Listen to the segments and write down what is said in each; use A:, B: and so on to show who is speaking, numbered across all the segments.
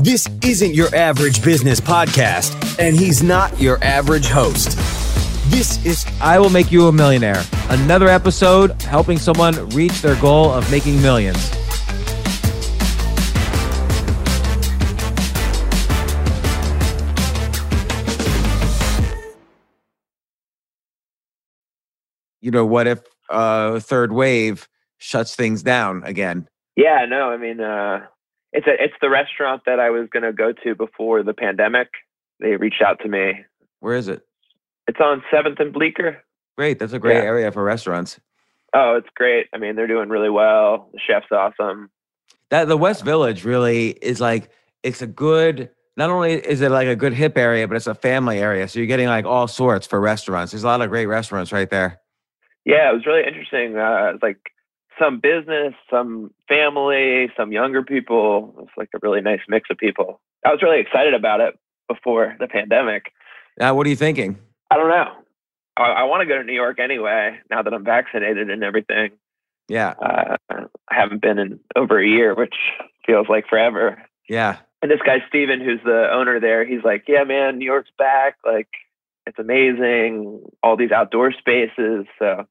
A: This isn't your average business podcast, and he's not your average host. This is
B: I Will Make You a Millionaire, another episode helping someone reach their goal of making millions. You know, what if uh third wave shuts things down again?
C: Yeah, no, I mean, uh, it's a, it's the restaurant that I was going to go to before the pandemic. They reached out to me.
B: Where is it?
C: It's on Seventh and Bleecker.
B: Great. That's a great
C: Yeah.
B: area for restaurants.
C: Oh, it's great. I mean, they're doing really well. The chef's awesome.
B: That the West Village really is like it's a good not only is it like a good hip area, but it's a family area. So you're getting like all sorts for restaurants. There's a lot of great restaurants right there.
C: Yeah, it was really interesting. Uh, it's like some business, some family, some younger people. It's like a really nice mix of people. I was really excited about it before the pandemic.
B: Now, what are you thinking?
C: I don't know. I, I want to go to New York anyway. Now that I'm vaccinated and everything.
B: Yeah.
C: Uh, I haven't been in over a year, which feels like forever.
B: Yeah.
C: And this guy Steven, who's the owner there, he's like, "Yeah, man, New York's back. Like, it's amazing. All these outdoor spaces." So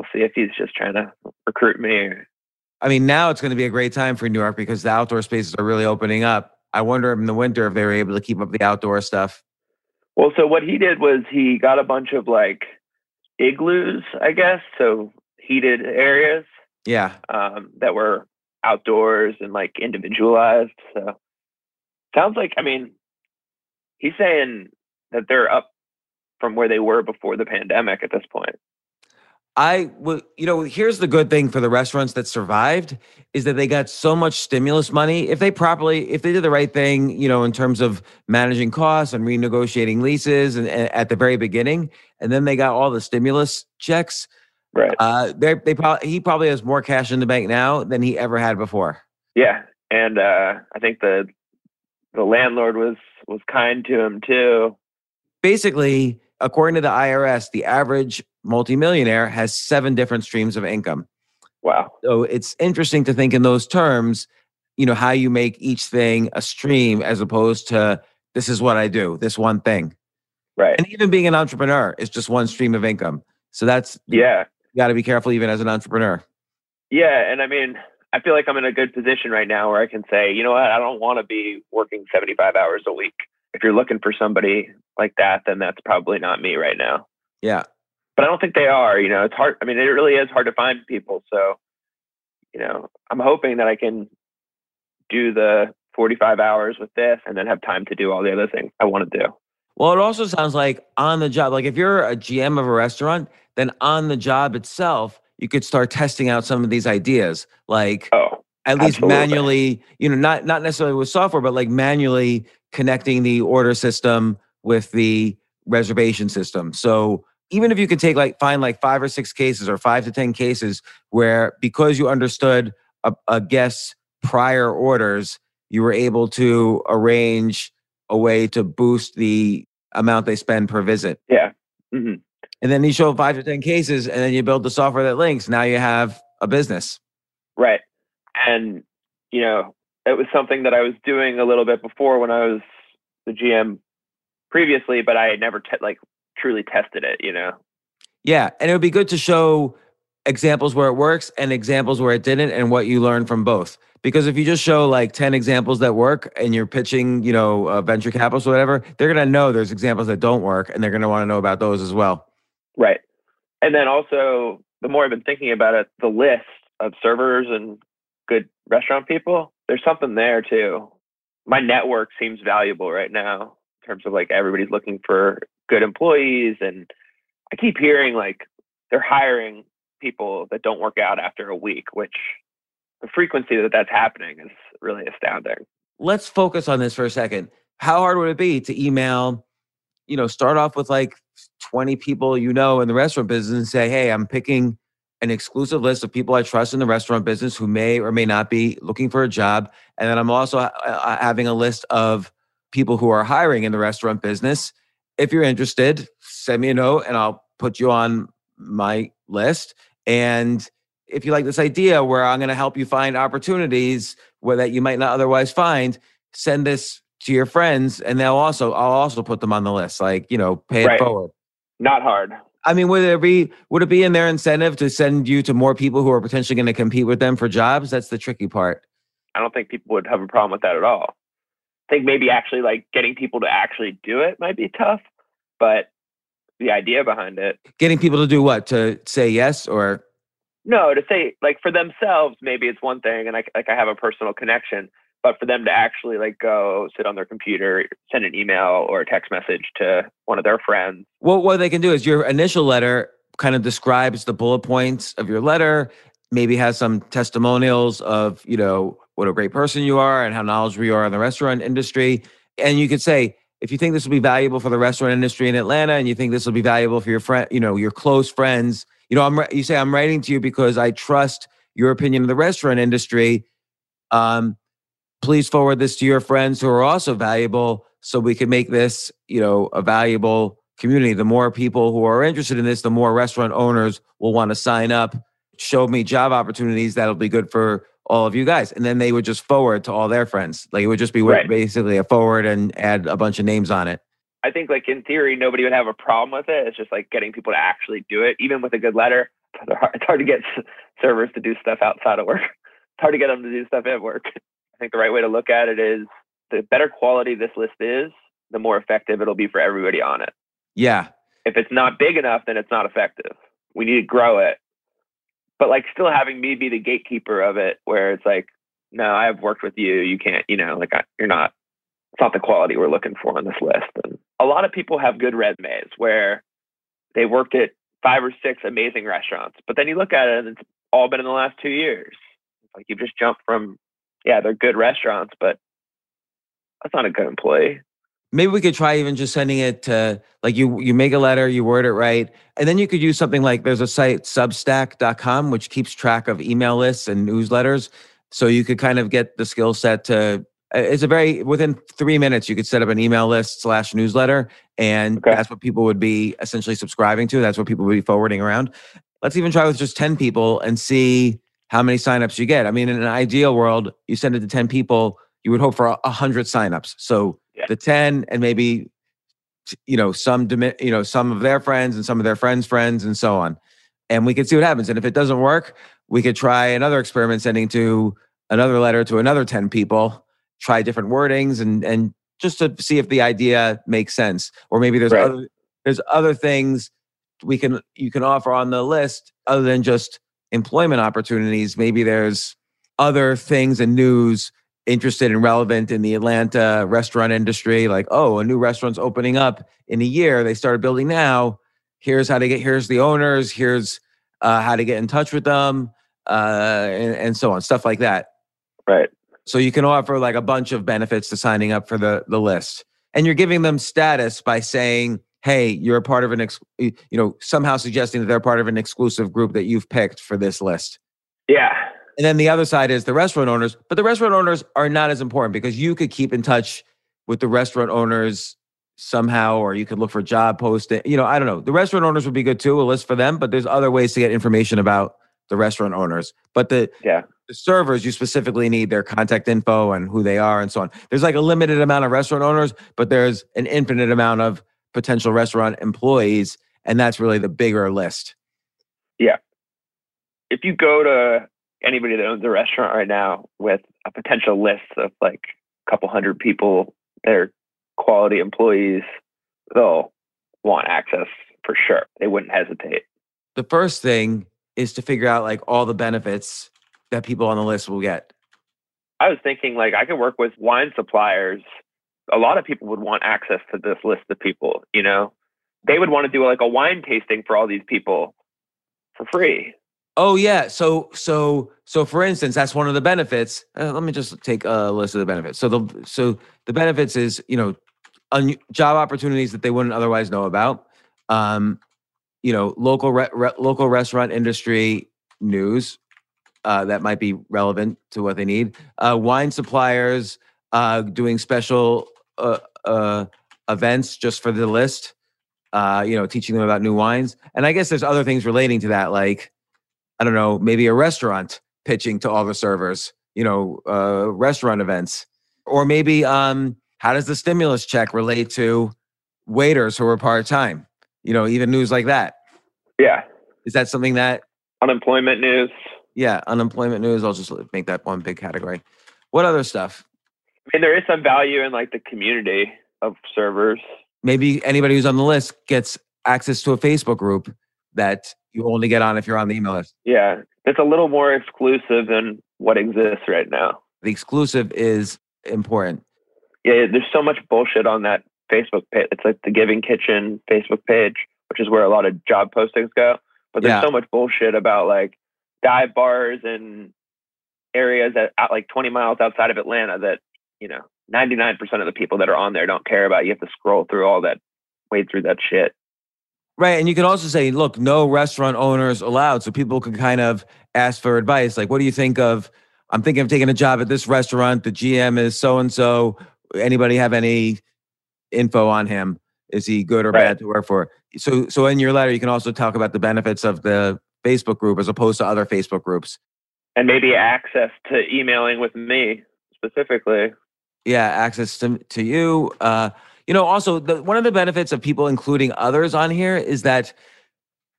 C: we'll see if he's just trying to recruit me. Or,
B: I mean, now it's going to be a great time for New York because the outdoor spaces are really opening up. I wonder in the winter if they were able to keep up the outdoor stuff.
C: well, so what he did was he got a bunch of like igloos, I guess, so heated areas
B: Yeah.
C: um, that were outdoors and like individualized. So sounds like I mean, he's saying that they're up from where they were before the pandemic at this point.
B: I will, you know, here's the good thing for the restaurants that survived is that they got so much stimulus money. If they properly, if they did the right thing, you know, in terms of managing costs and renegotiating leases and, and at the very beginning, and then they got all the stimulus checks,
C: Right.
B: uh, they they probably he probably has more cash in the bank now than he ever had before.
C: Yeah, and uh, I think the the landlord was was kind to him too.
B: Basically, according to the IRS, the average multimillionaire has seven different streams of income.
C: Wow.
B: So it's interesting to think in those terms, you know, how you make each thing a stream as opposed to this is what I do, this one thing.
C: Right.
B: And even being an entrepreneur is just one stream of income. So that's
C: Yeah.
B: you got to be careful even as an entrepreneur.
C: Yeah, and I mean, I feel like I'm in a good position right now where I can say, you know what, I don't want to be working 75 hours a week. If you're looking for somebody like that, then that's probably not me right now.
B: Yeah.
C: But I don't think they are. You know, it's hard. I mean, it really is hard to find people. So, you know, I'm hoping that I can do the 45 hours with this and then have time to do all the other things I want to do.
B: Well, it also sounds like on the job, like if you're a GM of a restaurant, then on the job itself, you could start testing out some of these ideas, like
C: Oh,
B: at least
C: absolutely.
B: manually, you know, not not necessarily with software, but like manually connecting the order system with the reservation system. So even if you could take like find like five or six cases or five to ten cases where because you understood a, a guest's prior orders, you were able to arrange a way to boost the amount they spend per visit.
C: yeah. hmm
B: And then you show five to 10 cases and then you build the software that links. Now you have a business.
C: Right. And, you know, it was something that I was doing a little bit before when I was the GM previously, but I had never te- like truly tested it, you know?
B: Yeah. And it would be good to show examples where it works and examples where it didn't and what you learned from both. Because if you just show like 10 examples that work and you're pitching, you know, uh, venture capitalists or whatever, they're going to know there's examples that don't work and they're going to want to know about those as well.
C: Right. And then also, the more I've been thinking about it, the list of servers and restaurant people, there's something there too. My network seems valuable right now in terms of like everybody's looking for good employees. And I keep hearing like they're hiring people that don't work out after a week, which the frequency that that's happening is really astounding.
B: Let's focus on this for a second. How hard would it be to email, you know, start off with like 20 people you know in the restaurant business and say, hey, I'm picking an exclusive list of people I trust in the restaurant business who may or may not be looking for a job. And then I'm also uh, uh, having a list of people who are hiring in the restaurant business. If you're interested, send me a note and I'll put you on my list. And if you like this idea where I'm going to help you find opportunities where that you might not otherwise find, send this to your friends and they'll also I'll also put them on the list. Like, you know, pay right. it forward.
C: Not hard.
B: I mean, would there be would it be in their incentive to send you to more people who are potentially going to compete with them for jobs? That's the tricky part.
C: I don't think people would have a problem with that at all. I think maybe actually like getting people to actually do it might be tough, but the idea behind it.
B: Getting people to do what? To say yes or
C: no, to say like for themselves, maybe it's one thing, and I like I have a personal connection. But for them to actually like go sit on their computer, send an email or a text message to one of their friends.
B: Well, what they can do is your initial letter kind of describes the bullet points of your letter, maybe has some testimonials of you know what a great person you are and how knowledgeable you are in the restaurant industry, and you could say if you think this will be valuable for the restaurant industry in Atlanta and you think this will be valuable for your friend, you know, your close friends, you know, I'm you say I'm writing to you because I trust your opinion of the restaurant industry. Um, please forward this to your friends who are also valuable so we can make this, you know, a valuable community. The more people who are interested in this, the more restaurant owners will want to sign up. Show me job opportunities that'll be good for all of you guys. And then they would just forward to all their friends. Like it would just be right. basically a forward and add a bunch of names on it.
C: I think like in theory, nobody would have a problem with it. It's just like getting people to actually do it, even with a good letter. It's hard to get servers to do stuff outside of work. It's hard to get them to do stuff at work. I think the right way to look at it is the better quality this list is, the more effective it'll be for everybody on it.
B: Yeah.
C: If it's not big enough, then it's not effective. We need to grow it but like still having me be the gatekeeper of it where it's like no i've worked with you you can't you know like I, you're not it's not the quality we're looking for on this list and a lot of people have good resumes where they worked at five or six amazing restaurants but then you look at it and it's all been in the last two years it's like you've just jump from yeah they're good restaurants but that's not a good employee
B: maybe we could try even just sending it to like you you make a letter you word it right and then you could use something like there's a site substack.com which keeps track of email lists and newsletters so you could kind of get the skill set to it's a very within three minutes you could set up an email list slash newsletter and okay. that's what people would be essentially subscribing to that's what people would be forwarding around let's even try with just 10 people and see how many signups you get. I mean in an ideal world you send it to 10 people you would hope for 100 signups. So yeah. the 10 and maybe you know some you know some of their friends and some of their friends friends and so on. And we could see what happens. And if it doesn't work we could try another experiment sending to another letter to another 10 people try different wordings and and just to see if the idea makes sense. Or maybe there's right. other there's other things we can you can offer on the list other than just employment opportunities maybe there's other things and news interested and relevant in the Atlanta restaurant industry, like, oh, a new restaurant's opening up in a year. They started building now. Here's how to get, here's the owners, here's uh, how to get in touch with them, uh, and, and so on, stuff like that.
C: Right.
B: So you can offer like a bunch of benefits to signing up for the, the list. And you're giving them status by saying, hey, you're a part of an, ex- you know, somehow suggesting that they're part of an exclusive group that you've picked for this list.
C: Yeah.
B: And then the other side is the restaurant owners, but the restaurant owners are not as important because you could keep in touch with the restaurant owners somehow, or you could look for job posting. You know, I don't know. The restaurant owners would be good too, a list for them, but there's other ways to get information about the restaurant owners. But the
C: yeah.
B: the servers, you specifically need their contact info and who they are and so on. There's like a limited amount of restaurant owners, but there's an infinite amount of potential restaurant employees, and that's really the bigger list.
C: Yeah. if you go to anybody that owns a restaurant right now with a potential list of like a couple hundred people, they're quality employees, they'll want access for sure. They wouldn't hesitate.
B: The first thing is to figure out like all the benefits that people on the list will get.
C: I was thinking like I could work with wine suppliers. A lot of people would want access to this list of people, you know. They would want to do like a wine tasting for all these people for free.
B: Oh yeah. So so so for instance, that's one of the benefits. Uh, let me just take a list of the benefits. So the so the benefits is you know un- job opportunities that they wouldn't otherwise know about. Um, you know, local re- re- local restaurant industry news uh, that might be relevant to what they need. Uh, wine suppliers uh, doing special uh, uh, events just for the list. Uh, you know, teaching them about new wines, and I guess there's other things relating to that, like I don't know, maybe a restaurant pitching to all the servers. You know, restaurant events, or maybe um, how does the stimulus check relate to waiters who are part time? You know, even news like that.
C: Yeah.
B: Is that something that
C: unemployment news?
B: Yeah, unemployment news. I'll just make that one big category. What other stuff?
C: I mean, there is some value in like the community of servers.
B: Maybe anybody who's on the list gets access to a Facebook group that you only get on if you're on the email list.
C: Yeah, it's a little more exclusive than what exists right now.
B: The exclusive is important
C: yeah, there's so much bullshit on that Facebook page. It's like the Giving Kitchen Facebook page, which is where a lot of job postings go. But there's yeah. so much bullshit about like dive bars and areas that like 20 miles outside of Atlanta that you know 99% of the people that are on there don't care about. You have to scroll through all that, wade through that shit.
B: Right, and you can also say, look, no restaurant owners allowed, so people can kind of ask for advice. Like, what do you think of? I'm thinking of taking a job at this restaurant. The GM is so and so anybody have any info on him? Is he good or right. bad to work for? So, so in your letter, you can also talk about the benefits of the Facebook group as opposed to other Facebook groups,
C: and maybe access to emailing with me specifically.
B: Yeah, access to to you. Uh, you know, also the, one of the benefits of people including others on here is that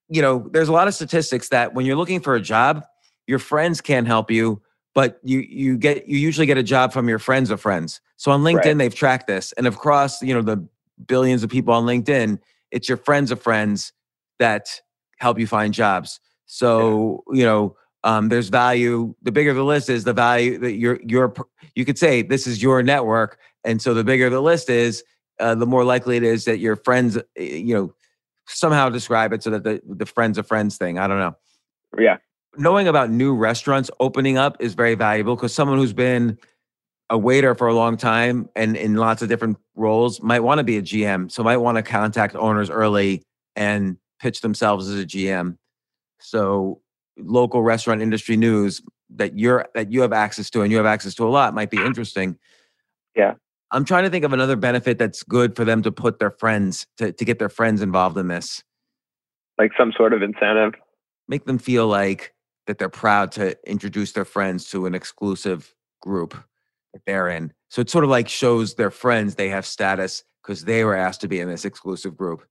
B: you know there's a lot of statistics that when you're looking for a job, your friends can't help you but you you get you usually get a job from your friends of friends. So on LinkedIn, right. they've tracked this, and across you know the billions of people on LinkedIn, it's your friends of friends that help you find jobs. So yeah. you know, um, there's value. The bigger the list is, the value that you're you're you could say this is your network, and so the bigger the list is, uh, the more likely it is that your friends, eh, you know, somehow describe it so that the the friends of friends thing. I don't know.
C: Yeah
B: knowing about new restaurants opening up is very valuable because someone who's been a waiter for a long time and in lots of different roles might want to be a GM. So might want to contact owners early and pitch themselves as a GM. So local restaurant industry news that you're that you have access to and you have access to a lot might be interesting.
C: Yeah.
B: I'm trying to think of another benefit that's good for them to put their friends to, to get their friends involved in this.
C: Like some sort of incentive.
B: Make them feel like that they're proud to introduce their friends to an exclusive group that they're in. So it sort of like shows their friends they have status because they were asked to be in this exclusive group.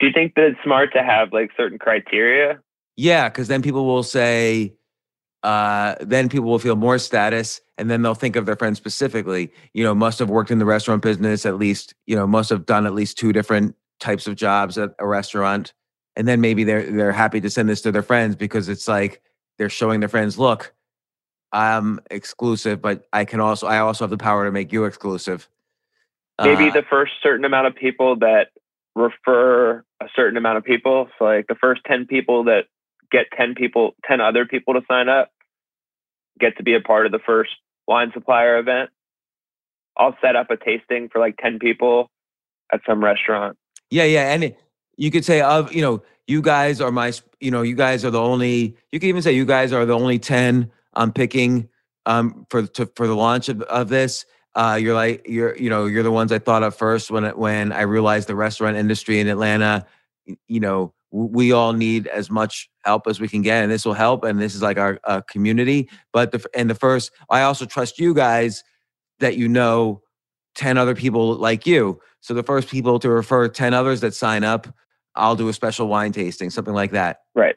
C: Do you think that it's smart to have like certain criteria?
B: Yeah, because then people will say, uh, then people will feel more status and then they'll think of their friends specifically. You know, must have worked in the restaurant business at least, you know, must have done at least two different types of jobs at a restaurant. And then maybe they're they're happy to send this to their friends because it's like they're showing their friends, look, I'm exclusive, but I can also I also have the power to make you exclusive.
C: Maybe uh, the first certain amount of people that refer a certain amount of people. So like the first 10 people that get 10 people, 10 other people to sign up get to be a part of the first wine supplier event. I'll set up a tasting for like 10 people at some restaurant.
B: Yeah, yeah. And you could say of, you know, you guys are my you know you guys are the only you can even say you guys are the only 10 i'm picking um for to, for the launch of, of this uh you're like you're you know you're the ones i thought of first when when i realized the restaurant industry in atlanta you know we all need as much help as we can get and this will help and this is like our uh, community but the and the first i also trust you guys that you know 10 other people like you so the first people to refer 10 others that sign up I'll do a special wine tasting, something like that.
C: Right.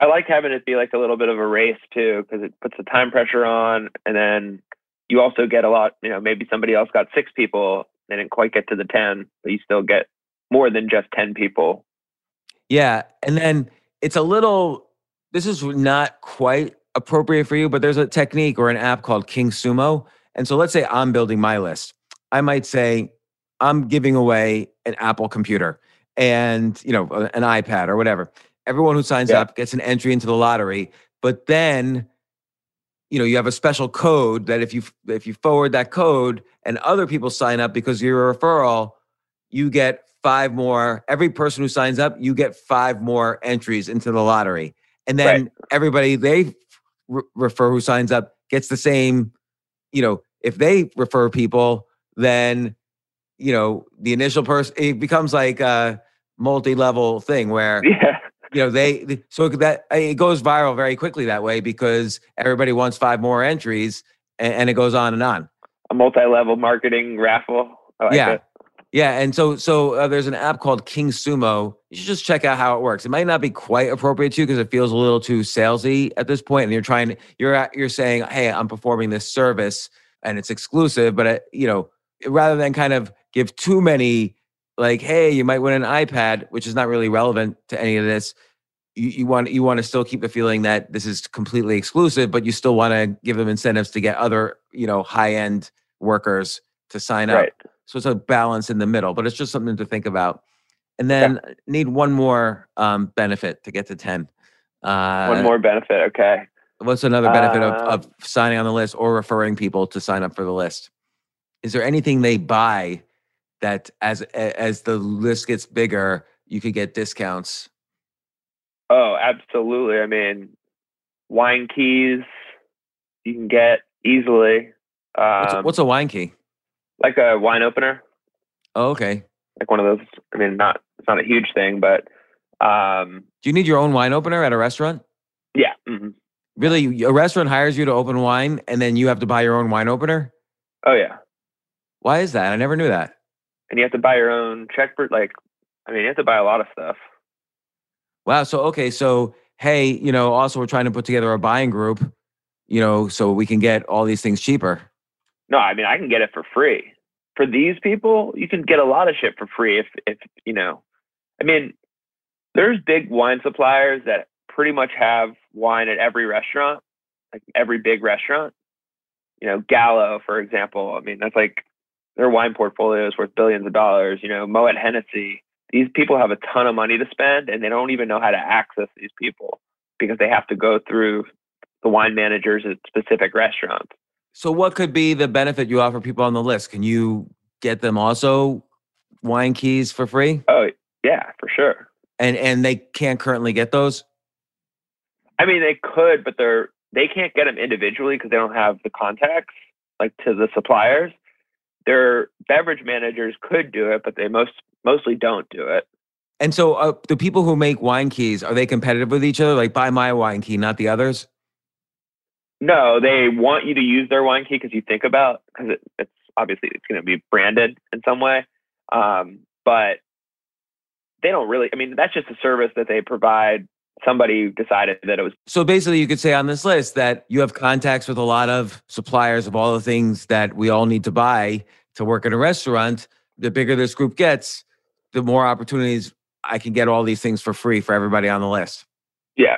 C: I like having it be like a little bit of a race too, because it puts the time pressure on, and then you also get a lot. You know, maybe somebody else got six people, they didn't quite get to the ten, but you still get more than just ten people.
B: Yeah, and then it's a little. This is not quite appropriate for you, but there's a technique or an app called KingSumo. And so let's say I'm building my list. I might say I'm giving away an Apple computer and, you know, an iPad or whatever. Everyone who signs
C: Yeah.
B: up gets an entry into the lottery, but then you know, you have a special code that if you if you forward that code and other people sign up because you're a referral, you get five more. Every person who signs up, you get five more entries into the lottery, and then everybody they re- refer who signs up gets the same. You know, if they refer people, then you know the initial person it becomes like a multi-level thing where
C: Yeah.
B: you know they so that it goes viral very quickly that way because everybody wants five more entries and, and it goes on and on
C: A multi-level marketing raffle. Like
B: yeah
C: it.
B: Yeah and so so uh, there's an app called KingSumo. You should just check out how it works. It might not be quite appropriate to you because it feels a little too salesy at this point and you're trying you're at- you're saying hey i'm performing this service and it's exclusive but it, you know rather than kind of give too many like hey you might win an ipad which is not really relevant to any of this you, you want you want to still keep the feeling that this is completely exclusive but you still want to give them incentives to get other you know high end workers to sign up.
C: Right.
B: So it's a balance in the middle, but it's just something to think about. And then need one more um, benefit to get to 10. Uh,
C: One more benefit. Okay.
B: What's another benefit of,
C: Um,
B: of signing on the list or referring people to sign up for the list? Is there anything they buy that as as the list gets bigger, you could get discounts?
C: Oh, absolutely. I mean, wine keys you can get easily.
B: What's, a,
C: Um,
B: what's a wine key?
C: Like a wine opener,
B: Oh, okay.
C: like one of those. I mean, not it's not a huge thing, but um,
B: Do you need your own wine opener at a restaurant?
C: yeah. mhm.
B: Really, a restaurant hires you to open wine, and then you have to buy your own wine opener.
C: Oh yeah,
B: Why is that? I never knew that.
C: and you have to buy your own check for like. I mean, you have to buy a lot of stuff.
B: Wow. So okay. So hey, you know, also we're trying to put together a buying group, you know, so we can get all these things cheaper.
C: No, I mean, I can get it for free. For these people, you can get a lot of shit for free if, if you know. I mean, there's big wine suppliers that pretty much have wine at every restaurant, like every big restaurant. You know, Gallo, for example. I mean, that's like their wine portfolio is worth billions of dollars. You know, Moet Hennessy. These people have a ton of money to spend, and they don't even know how to access these people because they have to go through the wine managers at specific restaurants.
B: So what could be the benefit you offer people on the list? Can you get them also wine keys for free?
C: Oh, yeah, for sure.
B: And and they can't currently get those?
C: I mean, they could, but they're they can't get them individually because they don't have the contacts like to the suppliers. Their beverage managers could do it, but they most mostly don't do it.
B: And so uh, the people who make wine keys, are they competitive with each other? Like buy my wine key, not the others?
C: No, they want you to use their wine key because you think about because it, it's obviously it's going to be branded in some way, um, but they don't really. I mean, that's just a service that they provide. Somebody decided that it was
B: So basically, you could say on this list that you have contacts with a lot of suppliers of all the things that we all need to buy to work in a restaurant. The bigger this group gets, the more opportunities I can get all these things for free for everybody on the list.
C: yeah,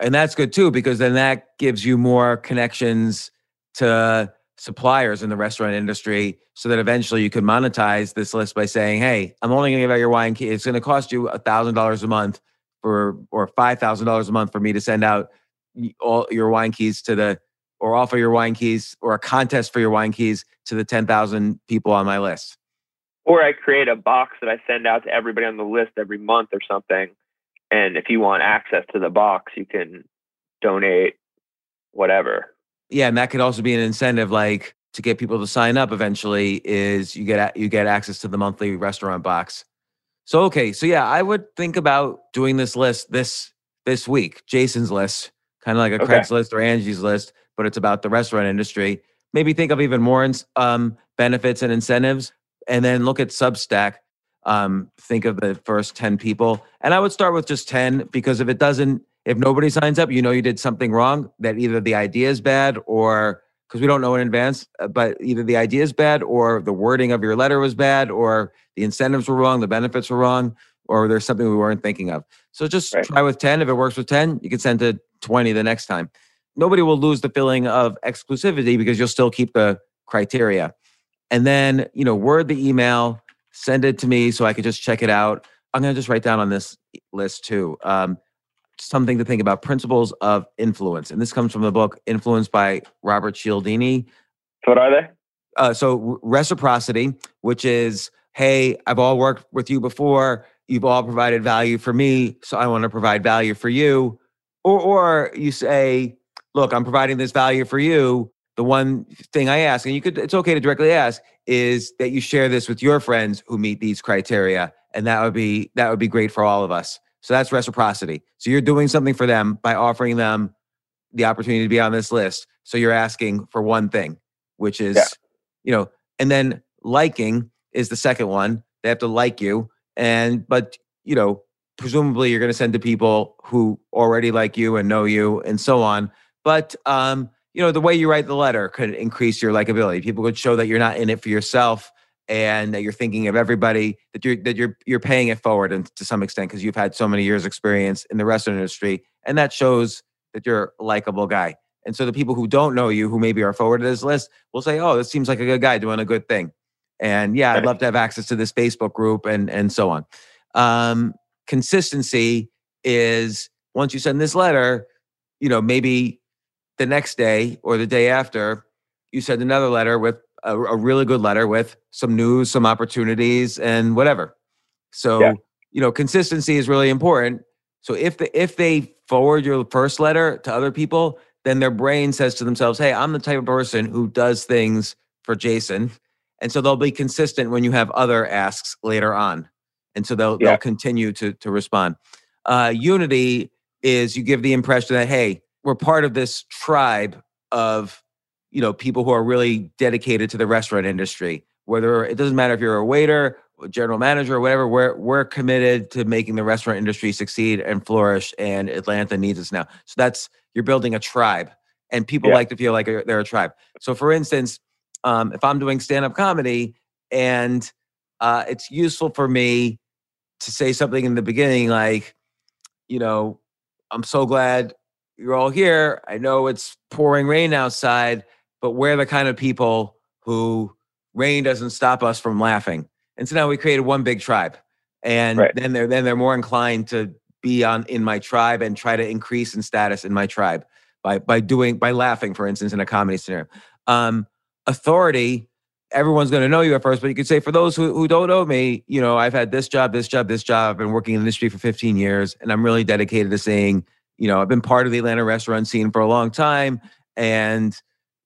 B: And that's good too, because then that gives you more connections to suppliers in the restaurant industry so that eventually you can monetize this list by saying, hey, I'm only going to give out your wine key. It's going to cost you $1,000 a month for, or $5,000 a month for me to send out all your wine keys to the, or offer your wine keys or a contest for your wine keys to the 10,000 people on my list.
C: or I create a box that I send out to everybody on the list every month or something. And if you want access to the box, you can donate whatever.
B: yeah, and that could also be an incentive, like to get people to sign up. Eventually, is you get you get access to the monthly restaurant box. So okay, so yeah, I would think about doing this list this this week, Jason's list, kind of like a
C: Okay.
B: Craigslist or Angie's list, but it's about the restaurant industry. Maybe think of even more um, benefits and incentives, and then look at Substack. Um, think of the first ten people, and I would start with just ten because if it doesn't If nobody signs up, you know you did something wrong, that either the idea is bad or because we don't know in advance, uh, but either the idea is bad or the wording of your letter was bad or the incentives were wrong, the benefits were wrong, or there's something we weren't thinking of. So just right. try with 10. If it works with 10, you can send to 20 the next time. Nobody will lose the feeling of exclusivity because you'll still keep the criteria. And then, you know, word the email, send it to me so I could just check it out. I'm going to just write down on this list too. Um, something to think about principles of influence. And this comes from the book Influence by Robert Cialdini.
C: What are they?
B: Uh, so, reciprocity, which is, hey, I've all worked with you before. You've all provided value for me. So, I want to provide value for you. Or, or you say, look, I'm providing this value for you. The one thing I ask, and you could, it's okay to directly ask, is that you share this with your friends who meet these criteria. And that would be, that would be great for all of us. So that's reciprocity. So you're doing something for them by offering them the opportunity to be on this list. So you're asking for one thing, which is, yeah. you know, and then liking is the second one. They have to like you. And, but, you know, presumably you're going to send to people who already like you and know you and so on. But, um, you know, the way you write the letter could increase your likability. People could show that you're not in it for yourself and that you're thinking of everybody that you're that you're you're paying it forward and to some extent because you've had so many years experience in the restaurant industry and that shows that you're a likable guy. And so the people who don't know you who maybe are forward to this list will say oh this seems like a good guy doing a good thing. And yeah i'd love to have access to this facebook group and and so on. Um, consistency is once you send this letter you know maybe the next day or the day after you send another letter with a, a, really good letter with some news, some opportunities, and whatever. So yeah. you know, consistency is really important. So if the if they forward your first letter to other people, then their brain says to themselves, "Hey, I'm the type of person who does things for Jason," and so they'll be consistent when you have other asks later on, and so they'll yeah. they'll continue to to respond. Uh, unity is you give the impression that hey, we're part of this tribe of you know people who are really dedicated to the restaurant industry whether it doesn't matter if you're a waiter general manager or whatever we're we're committed to making the restaurant industry succeed and flourish and atlanta needs us now so that's you're building a tribe and people yeah. like to feel like they're a tribe so for instance um, if i'm doing stand-up comedy and uh, it's useful for me to say something in the beginning like you know i'm so glad you're all here i know it's pouring rain outside but we're the kind of people who rain doesn't stop us from laughing. And so now we created one big tribe. And right. then they're then they're more inclined to be on in my tribe and try to increase in status in my tribe by by doing by laughing, for instance, in a comedy scenario. Um, authority, everyone's going to know you at first, but you could say for those who, who don't know me, you know, I've had this job, this job, this job. I've been working in the industry for 15 years, and I'm really dedicated to saying, you know, I've been part of the Atlanta restaurant scene for a long time, and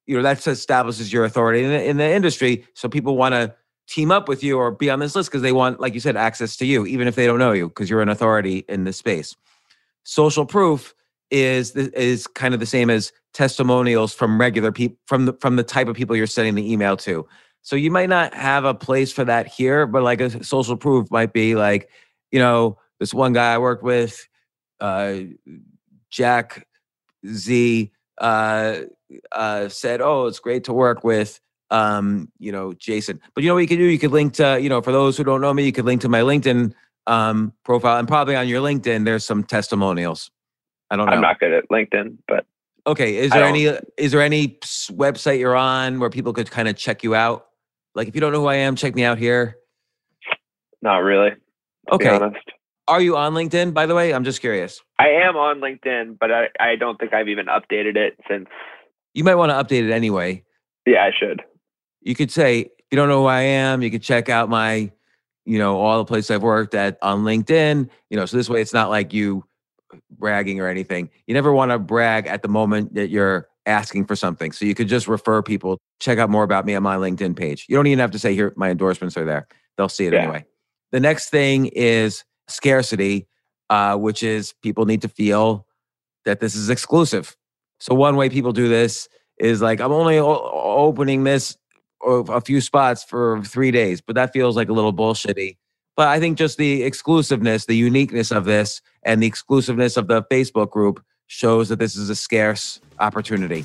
B: you know that establishes your authority in the, in the industry. So people want to team up with you or be on this list because they want like you said access to you even if they don't know you because you're an authority in this space. Social proof is is kind of the same as testimonials from regular people from the from the type of people you're sending the email to. So you might not have a place for that here but like a social proof might be like you know this one guy i worked with uh jack z uh uh, said, "Oh, it's great to work with." Um, you know, Jason. But you know what you could do? You could link to, you know, for those who don't know me, you could link to my LinkedIn um, profile, and probably on your LinkedIn, there's some testimonials. I don't know.
C: I'm not good at LinkedIn, but
B: okay. Is there any is there any website you're on where people could kind of check you out? Like, if you don't know who I am, check me out here.
C: Not really.
B: Okay. Are you on LinkedIn, by the way? I'm just curious.
C: I am on LinkedIn, but I, I don't think I've even updated it since
B: you might want to update it anyway.
C: Yeah, I should.
B: You could say, if you don't know who I am, you could check out my, you know, all the places I've worked at on LinkedIn. You know, so this way it's not like you bragging or anything. You never want to brag at the moment that you're asking for something. So you could just refer people, check out more about me on my LinkedIn page. You don't even have to say here my endorsements are there. They'll see it yeah. anyway. The next thing is scarcity, uh, which is people need to feel that this is exclusive. So one way people do this is like I'm only o- opening this a few spots for three days, but that feels like a little bullshitty. But I think just the exclusiveness, the uniqueness of this, and the exclusiveness of the Facebook group shows that this is a scarce opportunity.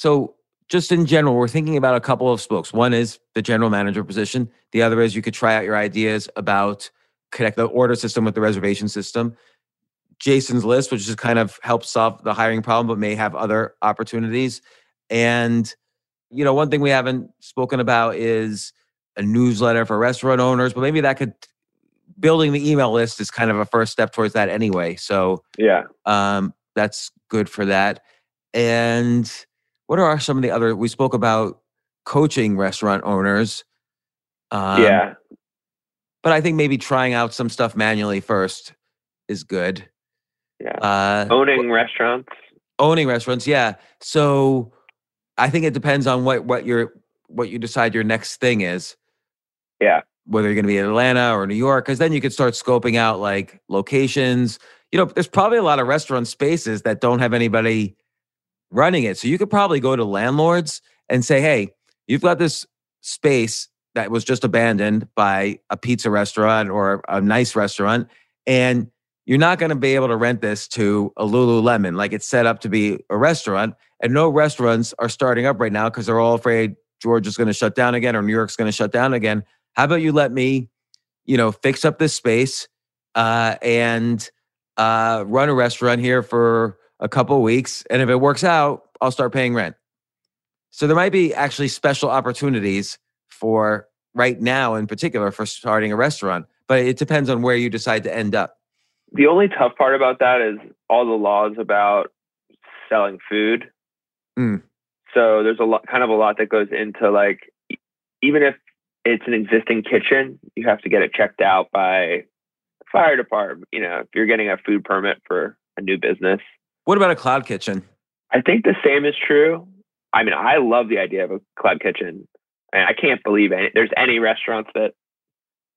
B: So, just in general, we're thinking about a couple of spokes. One is the general manager position. The other is you could try out your ideas about connect the order system with the reservation system. Jason's list, which just kind of helps solve the hiring problem, but may have other opportunities. And, you know, one thing we haven't spoken about is a newsletter for restaurant owners, but maybe that could building the email list is kind of a first step towards that anyway. So
C: Yeah.
B: um, that's good for that. And what are some of the other? We spoke about coaching restaurant owners. Um,
C: yeah.
B: but I think maybe trying out some stuff manually first is good.
C: Yeah.
B: Uh,
C: Owning restaurants.
B: owning restaurants, yeah. So I think it depends on what what your what you decide your next thing is.
C: Yeah.
B: Whether you're going to be in Atlanta or New York, because then you could start scoping out like locations. You know, there's probably a lot of restaurant spaces that don't have anybody running it. So you could probably go to landlords and say, "Hey, you've got this space that was just abandoned by a pizza restaurant or a nice restaurant, and you're not going to be able to rent this to a Lululemon. Like it's set up to be a restaurant, and no restaurants are starting up right now because they're all afraid Georgia's going to shut down again or New York's going to shut down again. How about you let me, you know, fix up this space uh, and uh, run a restaurant here for a couple of weeks, and if it works out, I'll start paying rent. So there might be actually special opportunities for right now, in particular, for starting a restaurant. But it depends on where you decide to end up.
C: The only tough part about that is all the laws about selling food.
B: Mm.
C: So there's a lot, kind of a lot that goes into like, even if it's an existing kitchen, you have to get it checked out by fire department. You know, if you're getting a food permit for a new business,
B: What about a cloud kitchen?
C: I think the same is true. I mean, I love the idea of a cloud kitchen, and I can't believe any, there's any restaurants that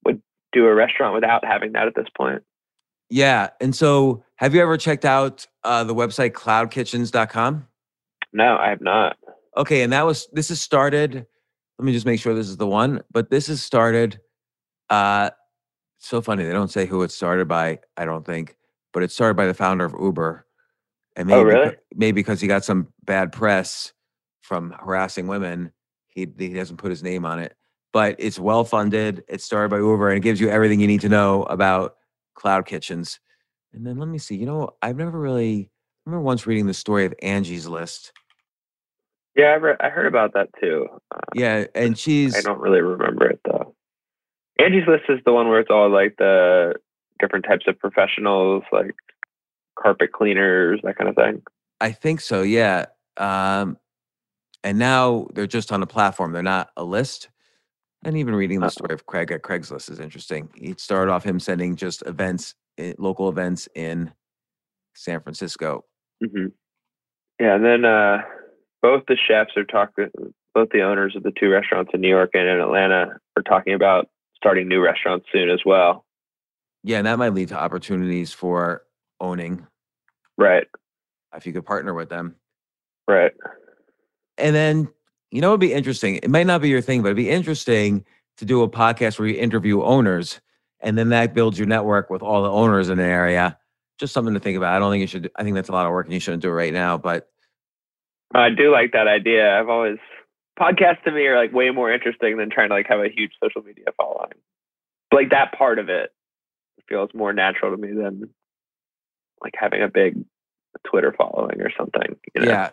C: would do a restaurant without having that at this point.
B: Yeah. And so have you ever checked out uh, the website cloudkitchens.com?
C: No, I have not.
B: Okay. And that was, this is started, let me just make sure this is the one, but this is started, uh, so funny. They don't say who it started by, I don't think, but it started by the founder of Uber. And maybe,
C: Oh, really?
B: maybe because he got some bad press from harassing women, he, he doesn't put his name on it. But it's well funded. It's started by Uber and it gives you everything you need to know about cloud kitchens. And then let me see. You know, I've never really I remember once reading the story of Angie's List.
C: Yeah, I, re- I heard about that too. Uh,
B: Yeah, and she's
C: I don't really remember it though. Angie's List is the one where it's all like the different types of professionals, like carpet cleaners, that kind of thing.
B: I think so, yeah. Um, and now they're just on a platform. They're not a list. And even reading the story of Craig at Craigslist is interesting. He started off him sending just events, local events in San Francisco.
C: hmm Yeah, and then uh, both the chefs are talking. Both the owners of the two restaurants in New York and in Atlanta are talking about starting new restaurants soon as well.
B: Yeah, and that might lead to opportunities for owning
C: Right,
B: if you could partner with them.
C: right.
B: And then, you know, it'd be interesting. It might not be your thing, but it'd be interesting to do a podcast where you interview owners, and then that builds your network with all the owners in an area. Just something to think about. I don't think you should. I think that's a lot of work, and you shouldn't do it right now. But
C: I do like that idea. I've always podcasts to me are like way more interesting than trying to like have a huge social media following. But Like that part of it feels more natural to me than like having a big Twitter following or something. You know?
B: Yeah.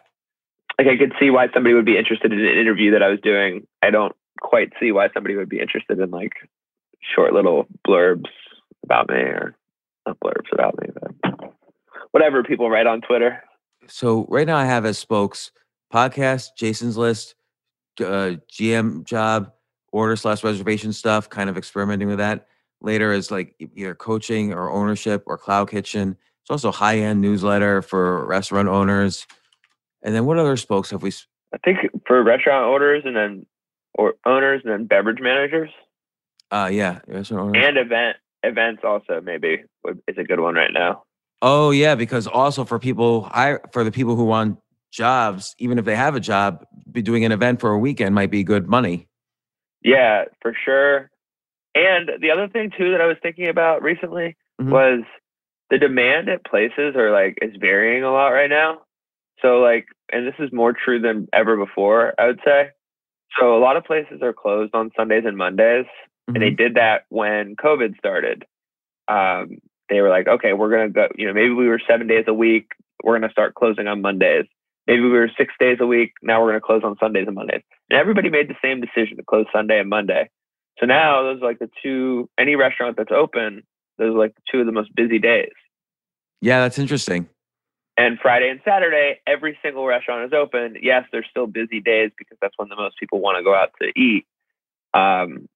C: Like I could see why somebody would be interested in an interview that I was doing. I don't quite see why somebody would be interested in like short little blurbs about me or not blurbs about me, but whatever people write on Twitter.
B: So right now I have as spokes podcast, Jason's list, uh, GM job, order slash reservation stuff, kind of experimenting with that. Later is like either coaching or ownership or cloud kitchen. It's also high end newsletter for restaurant owners. And then what other spokes have we?
C: I think for restaurant owners and then or owners and then beverage managers
B: Uh, yeah, restaurant owners.
C: and event events also maybe is a good one right now.
B: Oh yeah, because also for people, I for the people who want jobs, even if they have a job, be doing an event for a weekend might be good money.
C: Yeah, for sure. And the other thing too that I was thinking about recently
B: Mhm.
C: was the demand at places are like is varying a lot right now. So like and this is more true than ever before, I would say. So a lot of places are closed on Sundays and Mondays. and they did that when COVID started. Um, they were like, okay, we're gonna go. You know, maybe we were seven days a week. We're gonna start closing on Mondays. Maybe we were six days a week. Now we're gonna close on Sundays and Mondays. And everybody made the same decision to close Sunday and Monday. So now those are like the two. Any restaurant that's open, those are like two of the most busy days.
B: Yeah, that's interesting.
C: And Friday and Saturday, every single restaurant is open. Yes, they're still busy days because that's when the most people want to go out to eat. Um,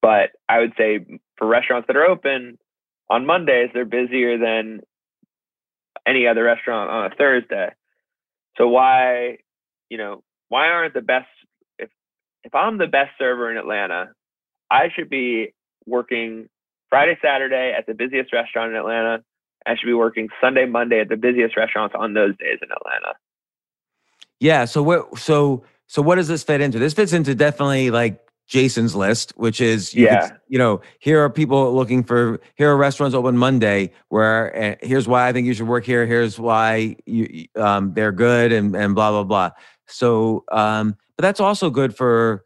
C: but I would say for restaurants that are open on Mondays, they're busier than any other restaurant on a Thursday. So why, you know, why aren't the best? If if I'm the best server in Atlanta, I should be working Friday, Saturday at the busiest restaurant in Atlanta. I should be working Sunday, Monday at the busiest restaurants on those days in Atlanta.
B: Yeah. So what? So so what does this fit into? This fits into definitely like Jason's list, which is you could-
C: Yeah.
B: you know, here are people looking for here are restaurants open Monday. Where uh, here's why I think you should work here. Here's why you um, they're good and and blah blah blah. So, um, but that's also good for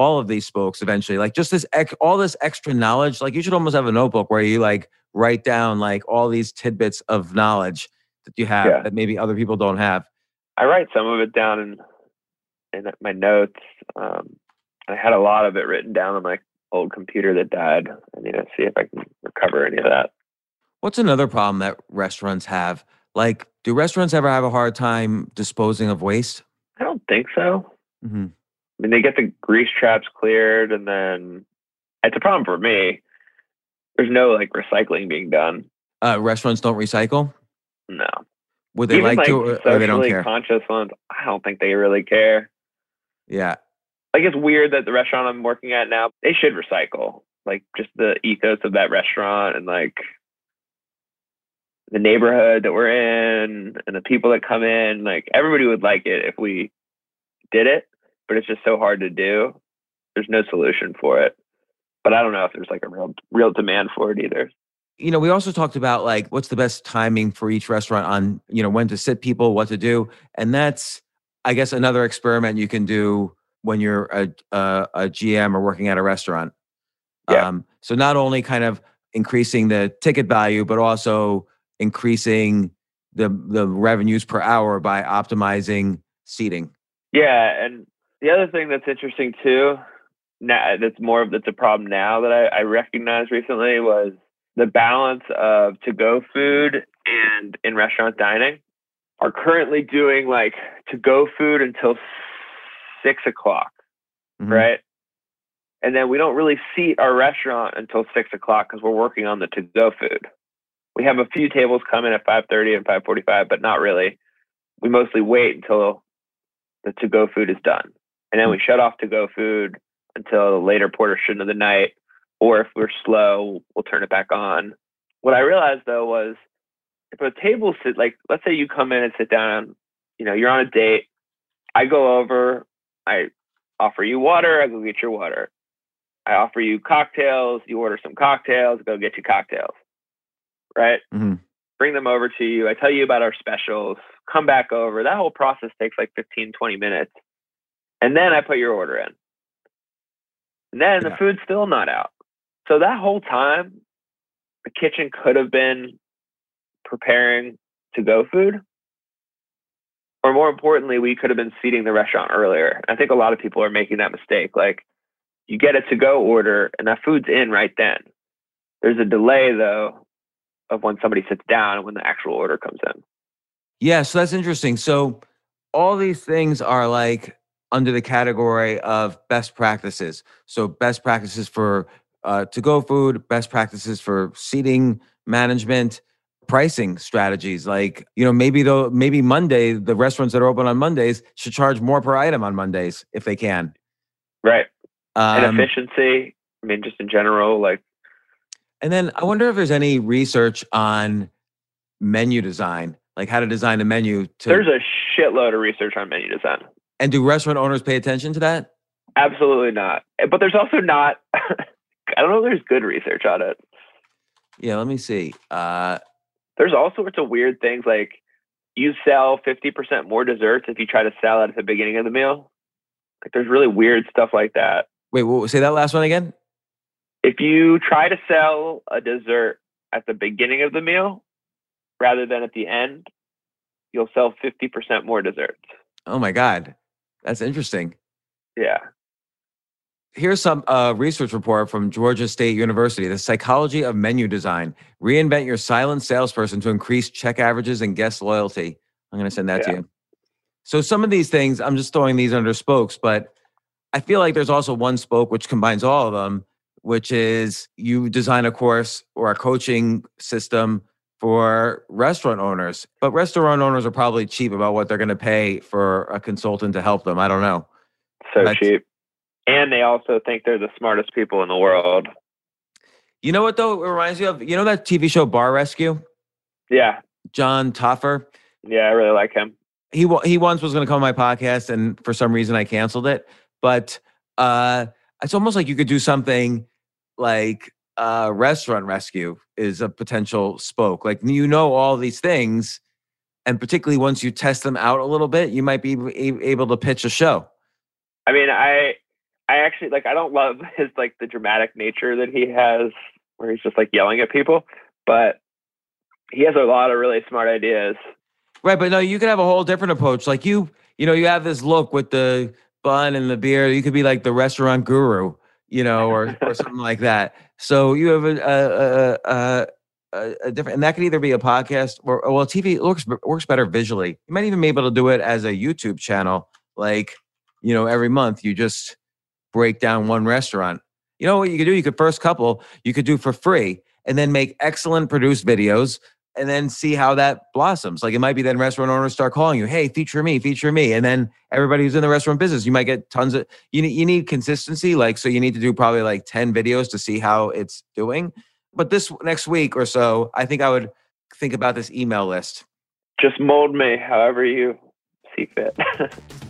B: all of these spokes eventually. Like just this ex- all this extra knowledge. Like you should almost have a notebook where you like write down like all these tidbits of knowledge that you have
C: Yeah.
B: that maybe other people don't have.
C: I write some of it down in in my notes. Um, I had a lot of it written down on my old computer that died. I need to see if I can recover any of that.
B: What's another problem that restaurants have? Like, do restaurants ever have a hard time disposing of waste?
C: I don't think so.
B: hmm
C: I mean, they get the grease traps cleared, and then it's a problem for me. There's no like recycling being done.
B: Uh, restaurants don't recycle.
C: No,
B: Would they
C: Even
B: like, to, or, or they don't care?
C: conscious ones. I don't think they really care.
B: yeah,
C: like it's weird that the restaurant I'm working at now, they should recycle. Like just the ethos of that restaurant and like the neighborhood that we're in and the people that come in, like everybody would like it if we did it, but it's just so hard to do. There's no solution for it. But I don't know if there's like a real real demand for it either.
B: you know, we also talked about like what's the best timing for each restaurant on you know when to sit people, what to do, and that's I guess another experiment you can do when you're a a, a GM or working at a restaurant.
C: Yeah.
B: Um, so not only kind of increasing the ticket value, but also increasing the the revenues per hour by optimizing seating.
C: Yeah, and the other thing that's interesting too, now that's more of that's a problem now that I, I recognized recently was the balance of to go food and in restaurant dining are currently doing like to go food until six o'clock,
B: Mhm.
C: right? And then we don't really seat our restaurant until six o'clock because we're working on the to go food. We have a few tables come in at five thirty and five forty five, but not really. We mostly wait until the to go food is done. And then we shut off to go food until the later portion of the night. Or if we're slow, we'll turn it back on. What I realized though was if a table sit like let's say you come in and sit down, you know, you're on a date. I go over, I offer you water, I go get your water. I offer you cocktails, you order some cocktails, go get you cocktails. Right?
B: Mhm.
C: Bring them over to you. I tell you about our specials, come back over. That whole process takes like 15, 20 minutes. And then I put your order in. And then the food's still not out. So that whole time, the kitchen could have been preparing to go food. Or more importantly, we could have been seating the restaurant earlier. I think a lot of people are making that mistake. Like you get a to go order and that food's in right then. There's a delay though of when somebody sits down and when the actual order comes in.
B: Yeah, so that's interesting. So all these things are like under the category of best practices. So best practices for uh, to go food, best practices for seating management, pricing strategies. Like you know maybe though maybe Monday the restaurants that are open on Mondays should charge more per item on Mondays if they can.
C: Right.
B: Um,
C: and efficiency. I mean, just in general, like
B: And then I wonder if there's any research on menu design, like how to design a menu to
C: there's a shitload of research on menu design.
B: And do restaurant owners pay attention to that?
C: Absolutely not. But there's also not. I don't know. if There's good research on it.
B: Yeah, let me see. Uh
C: There's all sorts of weird things like you sell 50% more desserts if you try to sell it at the beginning of the meal. Like there's really weird stuff like that.
B: wait, what, say that last one again?
C: If you try to sell a dessert at the beginning of the meal rather than at the end, you'll sell 50% more desserts.
B: Oh my god. That's interesting.
C: Yeah.
B: Here's some uh, research report from Georgia State University The Psychology of Menu Design. Reinvent your silent salesperson to increase check averages and guest loyalty. I'm going to send that to you. So, some of these things, I'm just throwing these under spokes, but I feel like there's also one spoke which combines all of them, which is you design a course or a coaching system for restaurant owners. But restaurant owners are probably cheap about what they're going to pay for a consultant to help them. I don't know.
C: So
B: That's-
C: cheap. And they also think they're the smartest people in the world.
B: You know what though? It reminds me of you know that TV show Bar Rescue.
C: Yeah.
B: Jon Taffer.
C: Yeah. I really like him.
B: He he once was going to come on my podcast, and for some reason I canceled it. But uh, it's almost like you could do something like uh, restaurant rescue is a potential spoke. Like you know all these things, and particularly once you test them out a little bit, you might be able to pitch a show.
C: I mean, I, I actually like. I don't love his like the dramatic nature that he has, where he's just like yelling at people. But he has a lot of really smart ideas.
B: Right, but no, you could have a whole different approach. Like you, you know, you have this look with the bun and the beer. You could be like the restaurant guru, you know, or or something like that. So you have a a, a, a, a different, and that could either be a podcast or or, well, TV works works better visually. You might even be able to do it as a YouTube channel. Like, you know, every month you just break down one restaurant. You know what you could do? You could first couple you could do for free, and then make excellent produced videos and then see how that blossoms. Like it might be then restaurant owners start calling you, hey, feature me, feature me. And then everybody who's in the restaurant business, you might get tons of you need you need consistency. Like so you need to do probably like 10 videos to see how it's doing. But this next week or so, I think I would think about this email list.
C: Just mold me however you see fit.